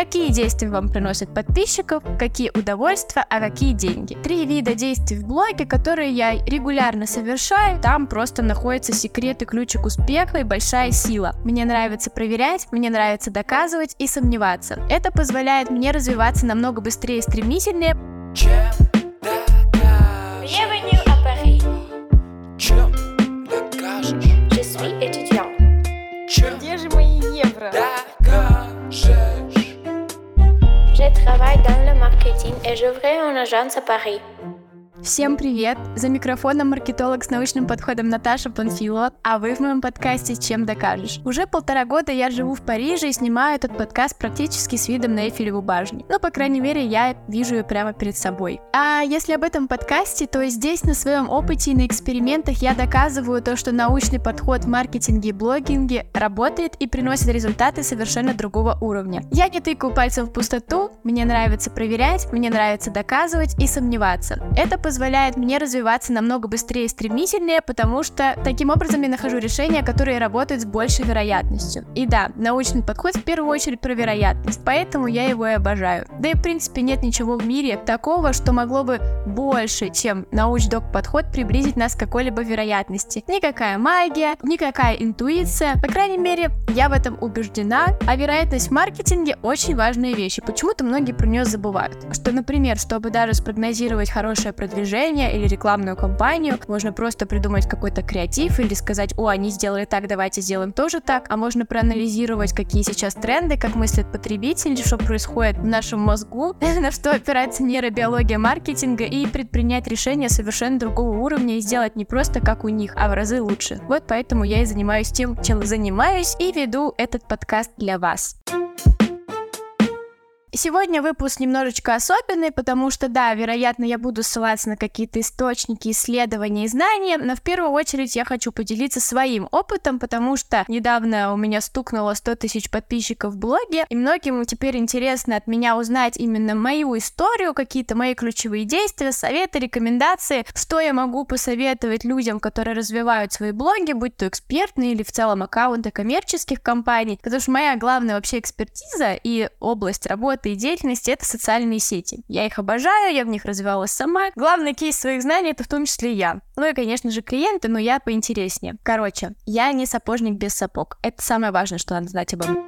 какие действия вам приносят подписчиков, какие удовольствия, а какие деньги. Три вида действий в блоге, которые я регулярно совершаю, там просто находится секрет и ключик успеха и большая сила. Мне нравится проверять, мне нравится доказывать и сомневаться. Это позволяет мне развиваться намного быстрее и стремительнее. Bienvenue et j'ouvrais une agence à Paris. Всем привет! За микрофоном маркетолог с научным подходом Наташа Панфилова, а вы в моем подкасте «Чем докажешь?». Уже полтора года я живу в Париже и снимаю этот подкаст практически с видом на Эйфелеву башню. Ну, по крайней мере, я вижу ее прямо перед собой. А если об этом подкасте, то здесь на своем опыте и на экспериментах я доказываю то, что научный подход в маркетинге и блогинге работает и приносит результаты совершенно другого уровня. Я не тыкаю пальцем в пустоту, мне нравится проверять, мне нравится доказывать и сомневаться. Это позволяет мне развиваться намного быстрее и стремительнее, потому что таким образом я нахожу решения, которые работают с большей вероятностью. И да, научный подход в первую очередь про вероятность, поэтому я его и обожаю. Да и в принципе нет ничего в мире такого, что могло бы больше, чем научдок подход приблизить нас к какой-либо вероятности. Никакая магия, никакая интуиция, по крайней мере, я в этом убеждена, а вероятность в маркетинге очень важная вещь, почему-то многие про нее забывают. Что, например, чтобы даже спрогнозировать хорошее продвижение или рекламную кампанию, можно просто придумать какой-то креатив или сказать, о, они сделали так, давайте сделаем тоже так, а можно проанализировать, какие сейчас тренды, как мыслят потребители, что происходит в нашем мозгу, на что опирается нейробиология маркетинга и предпринять решения совершенно другого уровня и сделать не просто как у них, а в разы лучше. Вот поэтому я и занимаюсь тем, чем занимаюсь и веду этот подкаст для вас. Сегодня выпуск немножечко особенный, потому что, да, вероятно, я буду ссылаться на какие-то источники, исследования и знания, но в первую очередь я хочу поделиться своим опытом, потому что недавно у меня стукнуло 100 тысяч подписчиков в блоге, и многим теперь интересно от меня узнать именно мою историю, какие-то мои ключевые действия, советы, рекомендации, что я могу посоветовать людям, которые развивают свои блоги, будь то экспертные или в целом аккаунты коммерческих компаний, потому что моя главная вообще экспертиза и область работы и деятельности — это социальные сети. Я их обожаю, я в них развивалась сама. Главный кейс своих знаний — это в том числе я. Ну и, конечно же, клиенты, но я поинтереснее. Короче, я не сапожник без сапог. Это самое важное, что надо знать обо мне.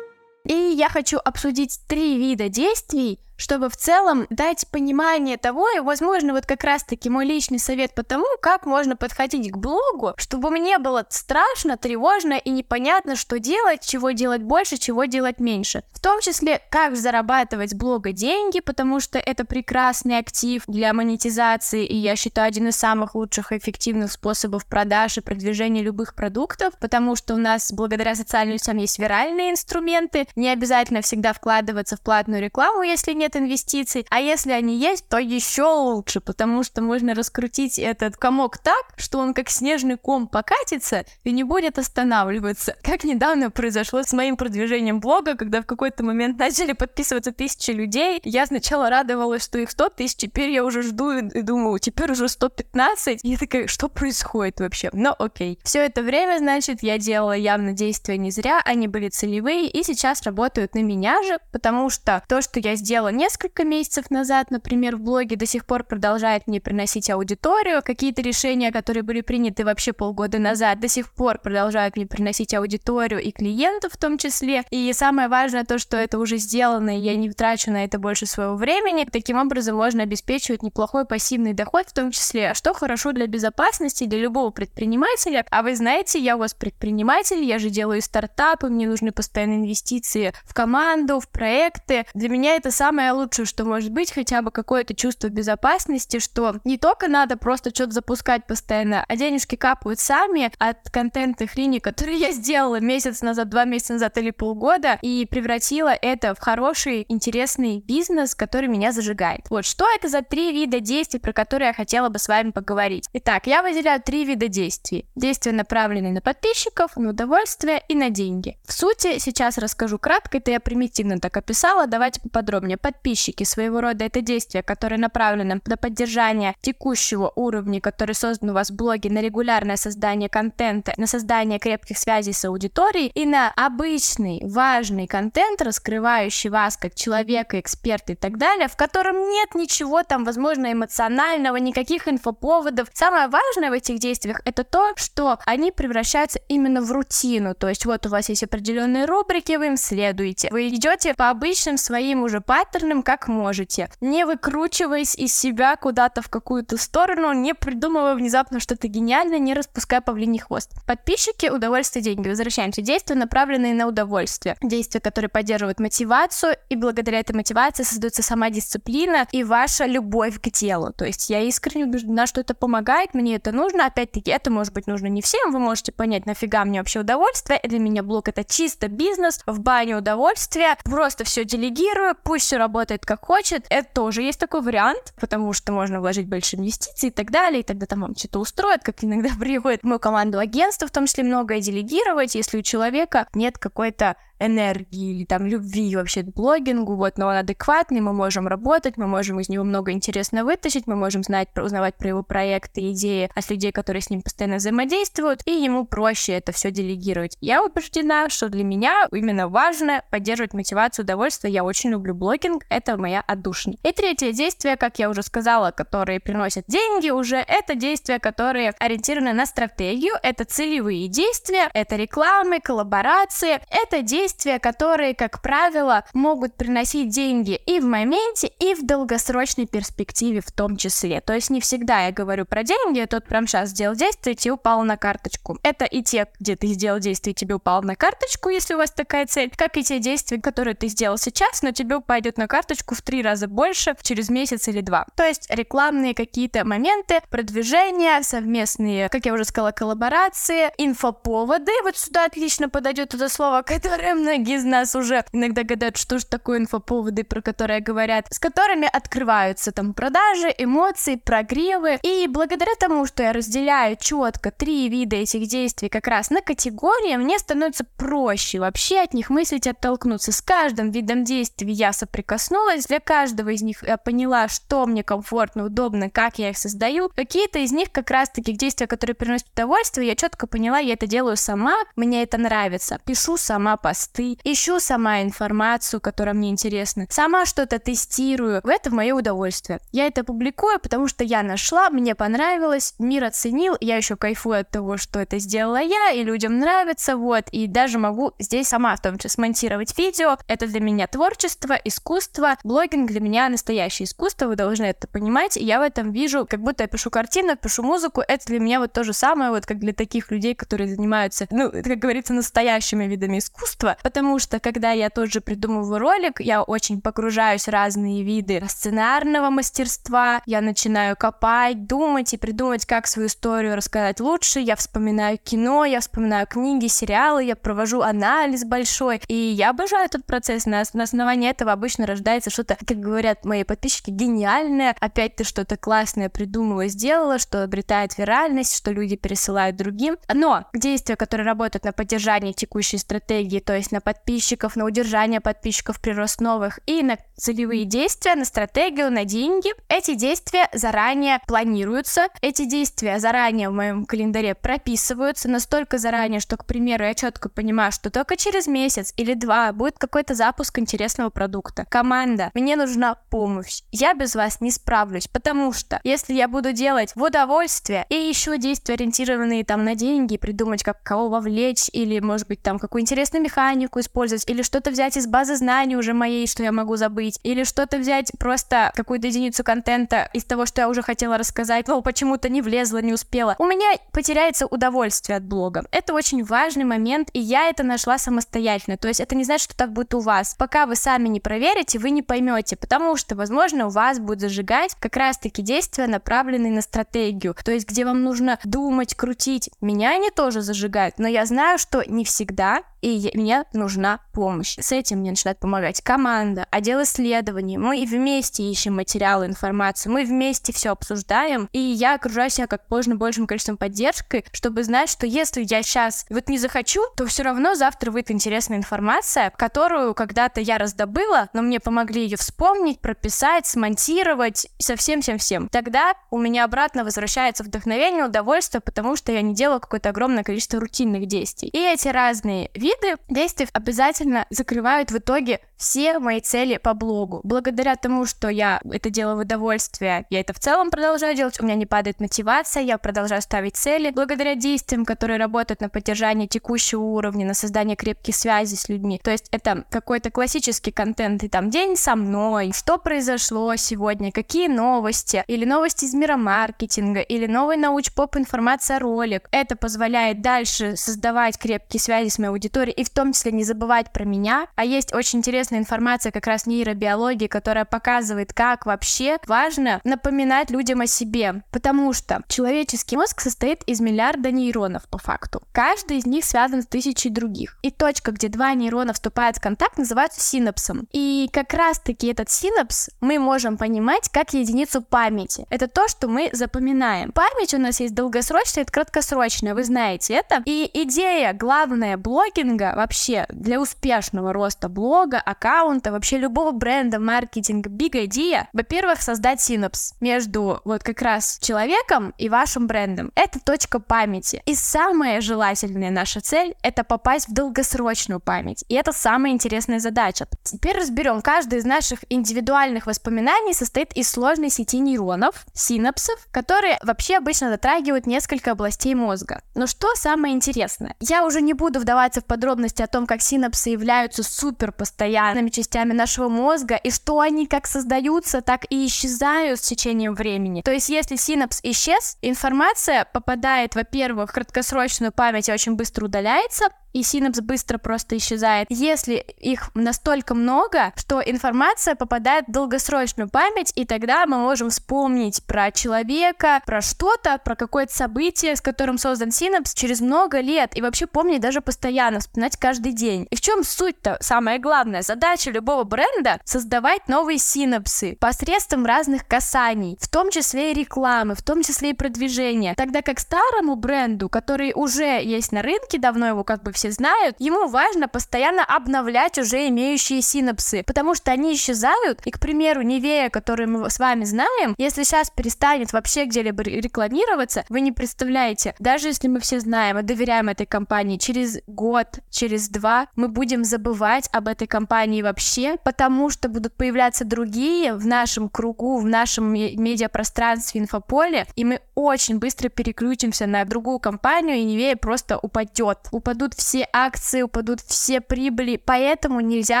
И я хочу обсудить три вида действий, чтобы в целом дать понимание того, и, возможно, вот как раз-таки мой личный совет по тому, как можно подходить к блогу, чтобы мне было страшно, тревожно и непонятно, что делать, чего делать больше, чего делать меньше. В том числе, как зарабатывать с блога деньги, потому что это прекрасный актив для монетизации, и я считаю один из самых лучших и эффективных способов продаж и продвижения любых продуктов, потому что у нас благодаря социальным сетям есть виральные инструменты, не обязательно всегда вкладываться в платную рекламу, если нет инвестиций, а если они есть, то еще лучше, потому что можно раскрутить этот комок так, что он как снежный ком покатится и не будет останавливаться. Как недавно произошло с моим продвижением блога, когда в какой-то момент начали подписываться тысячи людей, я сначала радовалась, что их 100 тысяч, теперь я уже жду и думаю, теперь уже 115, и я такая, что происходит вообще? Но окей. Все это время, значит, я делала явно действия не зря, они были целевые, и сейчас работают на меня же, потому что то, что я сделала несколько месяцев назад, например, в блоге до сих пор продолжает мне приносить аудиторию. Какие-то решения, которые были приняты вообще полгода назад, до сих пор продолжают мне приносить аудиторию и клиентов в том числе. И самое важное то, что это уже сделано, и я не трачу на это больше своего времени. Таким образом можно обеспечивать неплохой пассивный доход в том числе, что хорошо для безопасности, для любого предпринимателя. А вы знаете, я у вас предприниматель, я же делаю стартапы, мне нужны постоянные инвестиции в команду, в проекты. Для меня это самое самое лучшее, что может быть, хотя бы какое-то чувство безопасности, что не только надо просто что-то запускать постоянно, а денежки капают сами от контентных линий, которые я сделала месяц назад, два месяца назад или полгода, и превратила это в хороший, интересный бизнес, который меня зажигает. Вот, что это за три вида действий, про которые я хотела бы с вами поговорить? Итак, я выделяю три вида действий. Действия, направленные на подписчиков, на удовольствие и на деньги. В сути, сейчас расскажу кратко, это я примитивно так описала, давайте поподробнее. Подписчики. Своего рода это действие, которое направлено на поддержание текущего уровня, который создан у вас в блоге, на регулярное создание контента, на создание крепких связей с аудиторией и на обычный, важный контент, раскрывающий вас как человека, эксперта и так далее, в котором нет ничего там, возможно, эмоционального, никаких инфоповодов. Самое важное в этих действиях это то, что они превращаются именно в рутину. То есть вот у вас есть определенные рубрики, вы им следуете. Вы идете по обычным своим уже паттернам, как можете, не выкручиваясь из себя куда-то в какую-то сторону, не придумывая внезапно что-то гениальное, не распуская павлиний хвост. Подписчики, удовольствие, деньги. Возвращаемся. Действия, направленные на удовольствие. Действия, которые поддерживают мотивацию, и благодаря этой мотивации создается сама дисциплина и ваша любовь к делу. То есть я искренне убеждена, что это помогает, мне это нужно. Опять-таки, это может быть нужно не всем, вы можете понять, нафига мне вообще удовольствие. Для меня блог это чисто бизнес, в бане удовольствия, просто все делегирую, пусть все работает как хочет. Это тоже есть такой вариант, потому что можно вложить большие инвестиции и так далее, и тогда там вам что-то устроят, как иногда приходит в мою команду агентства, в том числе многое делегировать, если у человека нет какой-то энергии или там любви вообще к блогингу, вот, но он адекватный, мы можем работать, мы можем из него много интересного вытащить, мы можем знать, узнавать про его проекты, идеи от людей, которые с ним постоянно взаимодействуют, и ему проще это все делегировать. Я убеждена, что для меня именно важно поддерживать мотивацию, удовольствие. Я очень люблю блогинг, это моя отдушина. И третье действие, как я уже сказала, которые приносят деньги уже, это действия, которые ориентированы на стратегию, это целевые действия, это рекламы, коллаборации, это действия, действия, которые, как правило, могут приносить деньги и в моменте, и в долгосрочной перспективе в том числе. То есть не всегда я говорю про деньги, я тут прям сейчас сделал действие, тебе упало на карточку. Это и те, где ты сделал действие, тебе упало на карточку, если у вас такая цель, как и те действия, которые ты сделал сейчас, но тебе упадет на карточку в три раза больше через месяц или два. То есть рекламные какие-то моменты, продвижения, совместные, как я уже сказала, коллаборации, инфоповоды, вот сюда отлично подойдет это слово, которое многие из нас уже иногда гадают, что же такое инфоповоды, про которые говорят, с которыми открываются там продажи, эмоции, прогревы. И благодаря тому, что я разделяю четко три вида этих действий как раз на категории, мне становится проще вообще от них мыслить, оттолкнуться. С каждым видом действий я соприкоснулась, для каждого из них я поняла, что мне комфортно, удобно, как я их создаю. Какие-то из них как раз таки действия, которые приносят удовольствие, я четко поняла, я это делаю сама, мне это нравится. Пишу сама посты, посты, ищу сама информацию, которая мне интересна, сама что-то тестирую. В это мое удовольствие. Я это публикую, потому что я нашла, мне понравилось, мир оценил, я еще кайфую от того, что это сделала я, и людям нравится, вот, и даже могу здесь сама в том числе смонтировать видео. Это для меня творчество, искусство, блогинг для меня настоящее искусство, вы должны это понимать, и я в этом вижу, как будто я пишу картину, пишу музыку, это для меня вот то же самое, вот как для таких людей, которые занимаются, ну, как говорится, настоящими видами искусства, потому что когда я тоже придумываю ролик, я очень погружаюсь в разные виды сценарного мастерства, я начинаю копать, думать и придумать, как свою историю рассказать лучше, я вспоминаю кино, я вспоминаю книги, сериалы, я провожу анализ большой, и я обожаю этот процесс, на, на основании этого обычно рождается что-то, как говорят мои подписчики, гениальное, опять ты что-то классное придумала, сделала, что обретает виральность, что люди пересылают другим, но действия, которые работают на поддержании текущей стратегии, то есть на подписчиков, на удержание подписчиков, прирост новых и на целевые действия, на стратегию, на деньги. Эти действия заранее планируются, эти действия заранее в моем календаре прописываются, настолько заранее, что, к примеру, я четко понимаю, что только через месяц или два будет какой-то запуск интересного продукта. Команда, мне нужна помощь, я без вас не справлюсь, потому что если я буду делать в удовольствие и еще действия, ориентированные там на деньги, придумать, как кого вовлечь, или, может быть, там какую интересную механику, механику использовать, или что-то взять из базы знаний уже моей, что я могу забыть, или что-то взять просто какую-то единицу контента из того, что я уже хотела рассказать, но почему-то не влезла, не успела. У меня потеряется удовольствие от блога. Это очень важный момент, и я это нашла самостоятельно. То есть это не значит, что так будет у вас. Пока вы сами не проверите, вы не поймете, потому что, возможно, у вас будет зажигать как раз-таки действия, направленные на стратегию. То есть где вам нужно думать, крутить. Меня они тоже зажигают, но я знаю, что не всегда, и меня нужна помощь. С этим мне начинает помогать команда, отдел исследований. Мы вместе ищем материалы, информацию, мы вместе все обсуждаем, и я окружаю себя как можно большим количеством поддержкой, чтобы знать, что если я сейчас вот не захочу, то все равно завтра выйдет интересная информация, которую когда-то я раздобыла, но мне помогли ее вспомнить, прописать, смонтировать, совсем всем всем. Тогда у меня обратно возвращается вдохновение, удовольствие, потому что я не делаю какое-то огромное количество рутинных действий. И эти разные виды действий обязательно закрывают в итоге все мои цели по блогу. Благодаря тому, что я это делаю в удовольствие, я это в целом продолжаю делать, у меня не падает мотивация, я продолжаю ставить цели. Благодаря действиям, которые работают на поддержание текущего уровня, на создание крепких связей с людьми. То есть это какой-то классический контент, и там день со мной, что произошло сегодня, какие новости, или новости из мира маркетинга, или новый науч-поп информация ролик. Это позволяет дальше создавать крепкие связи с моей аудиторией, и в том числе не забывать про меня. А есть очень интересная информация как раз нейробиологии, которая показывает, как вообще важно напоминать людям о себе. Потому что человеческий мозг состоит из миллиарда нейронов по факту. Каждый из них связан с тысячей других. И точка, где два нейрона вступают в контакт, называется синапсом. И как раз-таки этот синапс мы можем понимать как единицу памяти. Это то, что мы запоминаем. Память у нас есть долгосрочная и краткосрочная, вы знаете это. И идея главная блогинга вообще для успешного роста блога, аккаунта, вообще любого бренда, маркетинга, big idea, во-первых, создать синапс между вот как раз человеком и вашим брендом. Это точка памяти. И самая желательная наша цель — это попасть в долгосрочную память. И это самая интересная задача. Теперь разберем. Каждый из наших индивидуальных воспоминаний состоит из сложной сети нейронов, синапсов, которые вообще обычно затрагивают несколько областей мозга. Но что самое интересное? Я уже не буду вдаваться в подробности о том, как синапсы являются супер постоянными частями нашего мозга и что они как создаются, так и исчезают с течением времени. То есть, если синапс исчез, информация попадает, во-первых, в краткосрочную память и очень быстро удаляется, и синапс быстро просто исчезает. Если их настолько много, что информация попадает в долгосрочную память, и тогда мы можем вспомнить про человека, про что-то, про какое-то событие, с которым создан синапс через много лет, и вообще помнить даже постоянно, вспоминать каждый день. И в чем суть-то? Самая главная задача любого бренда — создавать новые синапсы посредством разных касаний, в том числе и рекламы, в том числе и продвижения. Тогда как старому бренду, который уже есть на рынке, давно его как бы все знают, ему важно постоянно обновлять уже имеющие синапсы, потому что они исчезают, и, к примеру, Невея, которую мы с вами знаем, если сейчас перестанет вообще где-либо рекламироваться, вы не представляете, даже если мы все знаем и доверяем этой компании, через год, через два мы будем забывать об этой компании вообще, потому что будут появляться другие в нашем кругу, в нашем медиапространстве, инфополе, и мы очень быстро переключимся на другую компанию, и Невея просто упадет. Упадут все акции упадут, все прибыли, поэтому нельзя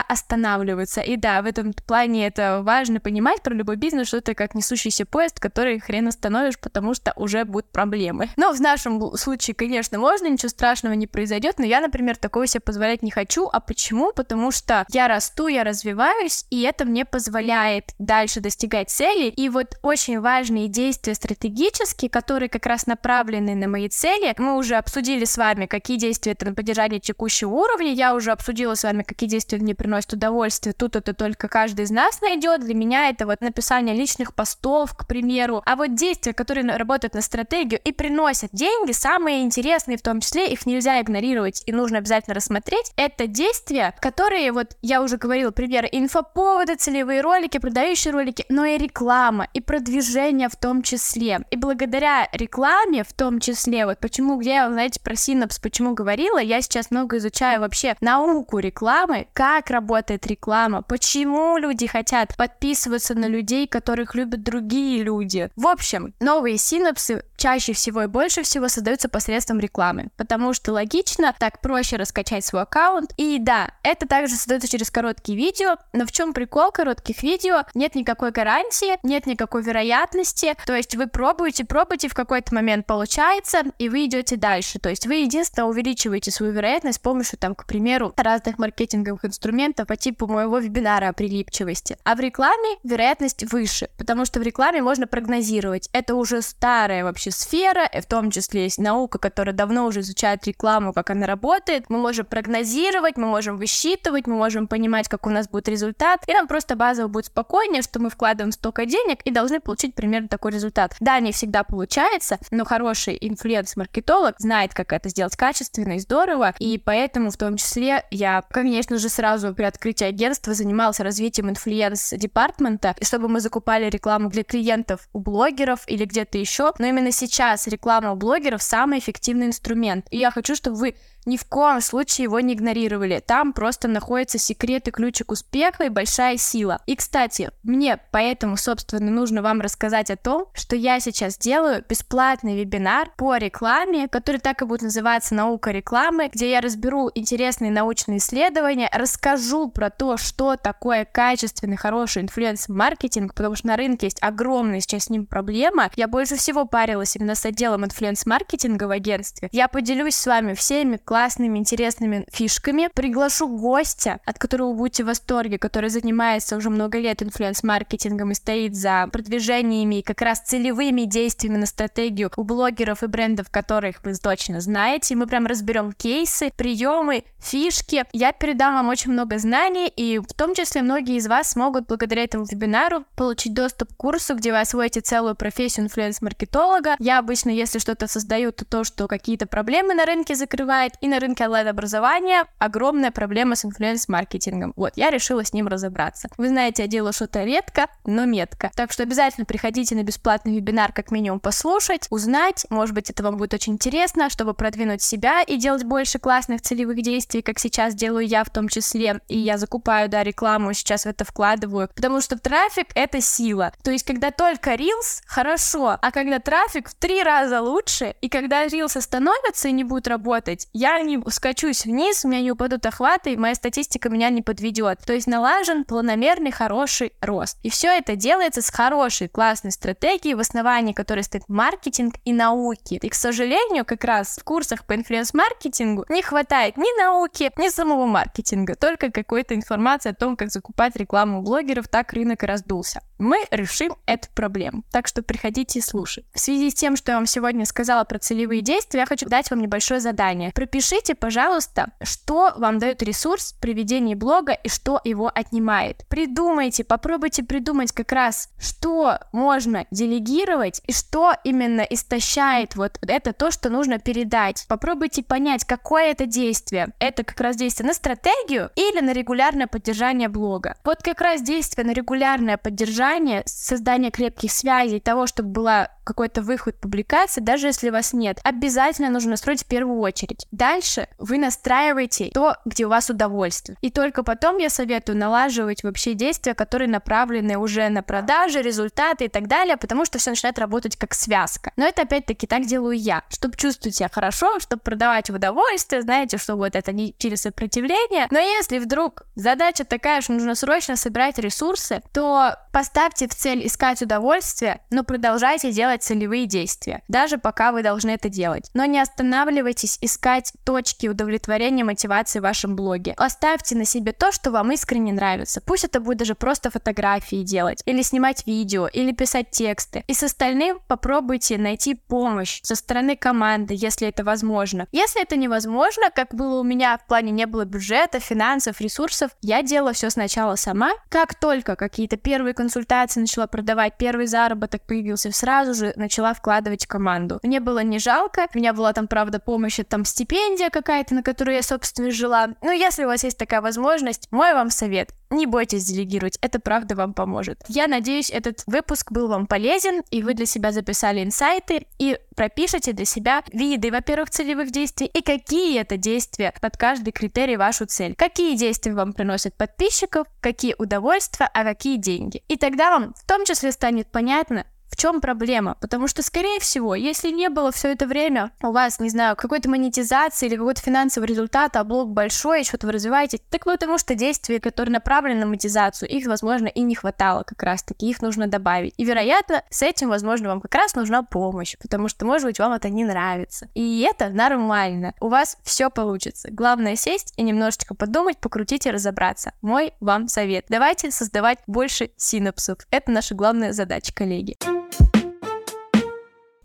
останавливаться. И да, в этом плане это важно понимать про любой бизнес, что это как несущийся поезд, который хрен остановишь, потому что уже будут проблемы. Но в нашем случае, конечно, можно, ничего страшного не произойдет, но я, например, такого себе позволять не хочу. А почему? Потому что я расту, я развиваюсь, и это мне позволяет дальше достигать цели. И вот очень важные действия стратегические, которые как раз направлены на мои цели, мы уже обсудили с вами, какие действия это на поддержание текущего уровня. Я уже обсудила с вами, какие действия мне приносят удовольствие. Тут это только каждый из нас найдет. Для меня это вот написание личных постов, к примеру. А вот действия, которые работают на стратегию и приносят деньги, самые интересные в том числе, их нельзя игнорировать и нужно обязательно рассмотреть. Это действия, которые, вот я уже говорила, примеры инфоповоды, целевые ролики, продающие ролики, но и реклама, и продвижение в том числе. И благодаря рекламе в том числе, вот почему я, знаете, про синапс почему говорила, я сейчас много изучаю вообще науку рекламы, как работает реклама, почему люди хотят подписываться на людей, которых любят другие люди. В общем, новые синапсы чаще всего и больше всего создаются посредством рекламы, потому что логично, так проще раскачать свой аккаунт. И да, это также создается через короткие видео, но в чем прикол коротких видео? Нет никакой гарантии, нет никакой вероятности, то есть вы пробуете, пробуете, в какой-то момент получается, и вы идете дальше, то есть вы единственно увеличиваете свою вероятность с помощью, там, к примеру, разных маркетинговых инструментов по типу моего вебинара о прилипчивости. А в рекламе вероятность выше, потому что в рекламе можно прогнозировать. Это уже старая вообще сфера, в том числе есть наука, которая давно уже изучает рекламу, как она работает. Мы можем прогнозировать прогнозировать, мы можем высчитывать, мы можем понимать, как у нас будет результат, и нам просто базово будет спокойнее, что мы вкладываем столько денег и должны получить примерно такой результат. Да, не всегда получается, но хороший инфлюенс-маркетолог знает, как это сделать качественно и здорово, и поэтому в том числе я, конечно же, сразу при открытии агентства занималась развитием инфлюенс-департмента, чтобы мы закупали рекламу для клиентов у блогеров или где-то еще, но именно сейчас реклама у блогеров самый эффективный инструмент, и я хочу, чтобы вы ни в коем случае его не игнорировали. Там просто находится секрет и ключик успеха и большая сила. И, кстати, мне поэтому, собственно, нужно вам рассказать о том, что я сейчас делаю бесплатный вебинар по рекламе, который так и будет называться «Наука рекламы», где я разберу интересные научные исследования, расскажу про то, что такое качественный, хороший инфлюенс-маркетинг, потому что на рынке есть огромная сейчас с ним проблема. Я больше всего парилась именно с отделом инфлюенс-маркетинга в агентстве. Я поделюсь с вами всеми классными, интересными фишками. Приглашу гостя, от которого вы будете в восторге, который занимается уже много лет инфлюенс-маркетингом и стоит за продвижениями и как раз целевыми действиями на стратегию у блогеров и брендов, которых вы точно знаете. Мы прям разберем кейсы, приемы, фишки. Я передам вам очень много знаний, и в том числе многие из вас смогут благодаря этому вебинару получить доступ к курсу, где вы освоите целую профессию инфлюенс-маркетолога. Я обычно, если что-то создаю, то то, что какие-то проблемы на рынке закрывает, и на рынке онлайн-образования огромная проблема с инфлюенс-маркетингом. Вот, я решила с ним разобраться. Вы знаете, я делаю что-то редко, но метко. Так что обязательно приходите на бесплатный вебинар, как минимум послушать, узнать. Может быть, это вам будет очень интересно, чтобы продвинуть себя и делать больше классных целевых действий, как сейчас делаю я в том числе. И я закупаю, да, рекламу, сейчас в это вкладываю. Потому что трафик — это сила. То есть, когда только Reels, хорошо, а когда трафик в три раза лучше, и когда Reels остановится и не будет работать, я я не скачусь вниз, у меня не упадут охваты, и моя статистика меня не подведет. То есть налажен планомерный хороший рост. И все это делается с хорошей, классной стратегией, в основании которой стоит маркетинг и науки. И, к сожалению, как раз в курсах по инфлюенс-маркетингу не хватает ни науки, ни самого маркетинга, только какой-то информации о том, как закупать рекламу блогеров, так рынок и раздулся. Мы решим эту проблему. Так что приходите и слушать. В связи с тем, что я вам сегодня сказала про целевые действия, я хочу дать вам небольшое задание. Пропишите Напишите, пожалуйста, что вам дает ресурс при ведении блога и что его отнимает. Придумайте, попробуйте придумать как раз, что можно делегировать и что именно истощает вот это то, что нужно передать. Попробуйте понять, какое это действие. Это как раз действие на стратегию или на регулярное поддержание блога. Вот как раз действие на регулярное поддержание, создание крепких связей, того, чтобы была какой-то выход публикации, даже если вас нет, обязательно нужно настроить в первую очередь. Дальше вы настраиваете то, где у вас удовольствие. И только потом я советую налаживать вообще действия, которые направлены уже на продажи, результаты и так далее, потому что все начинает работать как связка. Но это опять-таки так делаю я, чтобы чувствовать себя хорошо, чтобы продавать в удовольствие, знаете, что вот это не через сопротивление. Но если вдруг задача такая, что нужно срочно собирать ресурсы, то поставьте в цель искать удовольствие, но продолжайте делать делать целевые действия, даже пока вы должны это делать. Но не останавливайтесь искать точки удовлетворения мотивации в вашем блоге. Оставьте на себе то, что вам искренне нравится. Пусть это будет даже просто фотографии делать, или снимать видео, или писать тексты. И с остальным попробуйте найти помощь со стороны команды, если это возможно. Если это невозможно, как было у меня в плане не было бюджета, финансов, ресурсов, я делала все сначала сама. Как только какие-то первые консультации начала продавать, первый заработок появился сразу же, же начала вкладывать команду. Мне было не жалко, у меня была там, правда, помощь, там стипендия какая-то, на которую я, собственно, жила. Но если у вас есть такая возможность, мой вам совет, не бойтесь делегировать, это правда вам поможет. Я надеюсь, этот выпуск был вам полезен, и вы для себя записали инсайты, и пропишите для себя виды, во-первых, целевых действий, и какие это действия под каждый критерий вашу цель. Какие действия вам приносят подписчиков, какие удовольствия, а какие деньги. И тогда вам в том числе станет понятно, в чем проблема? Потому что, скорее всего, если не было все это время у вас, не знаю, какой-то монетизации или какой-то финансовый результат, а блог большой, что-то вы развиваете, так потому что действия, которые направлены на монетизацию, их, возможно, и не хватало как раз-таки, их нужно добавить. И, вероятно, с этим, возможно, вам как раз нужна помощь, потому что, может быть, вам это не нравится. И это нормально. У вас все получится. Главное сесть и немножечко подумать, покрутить и разобраться. Мой вам совет. Давайте создавать больше синапсов. Это наша главная задача, коллеги.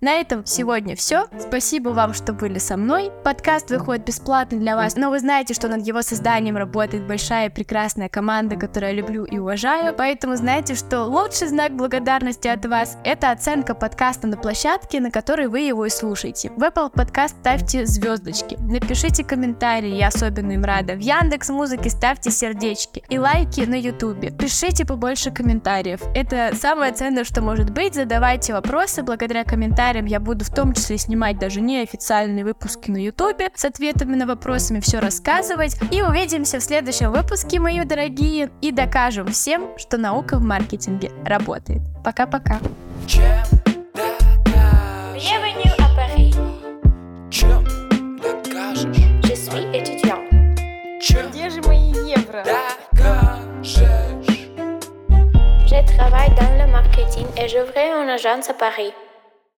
На этом сегодня все. Спасибо вам, что были со мной. Подкаст выходит бесплатно для вас, но вы знаете, что над его созданием работает большая прекрасная команда, которую я люблю и уважаю. Поэтому знаете, что лучший знак благодарности от вас — это оценка подкаста на площадке, на которой вы его и слушаете. В Apple Podcast ставьте звездочки, напишите комментарии, я особенно им рада. В Яндекс Музыке ставьте сердечки и лайки на Ютубе. Пишите побольше комментариев. Это самое ценное, что может быть. Задавайте вопросы. Благодаря комментариям я буду в том числе снимать даже неофициальные выпуски на Ютубе с ответами на вопросами, все рассказывать. И увидимся в следующем выпуске, мои дорогие, и докажем всем, что наука в маркетинге работает. Пока-пока. Чем докажешь? Bienvenue à Paris. Чем докажешь? Je suis étudiant. Чем Где же мои евро? докажешь? Je travaille dans le marketing et j'ouvrais une agence à Paris.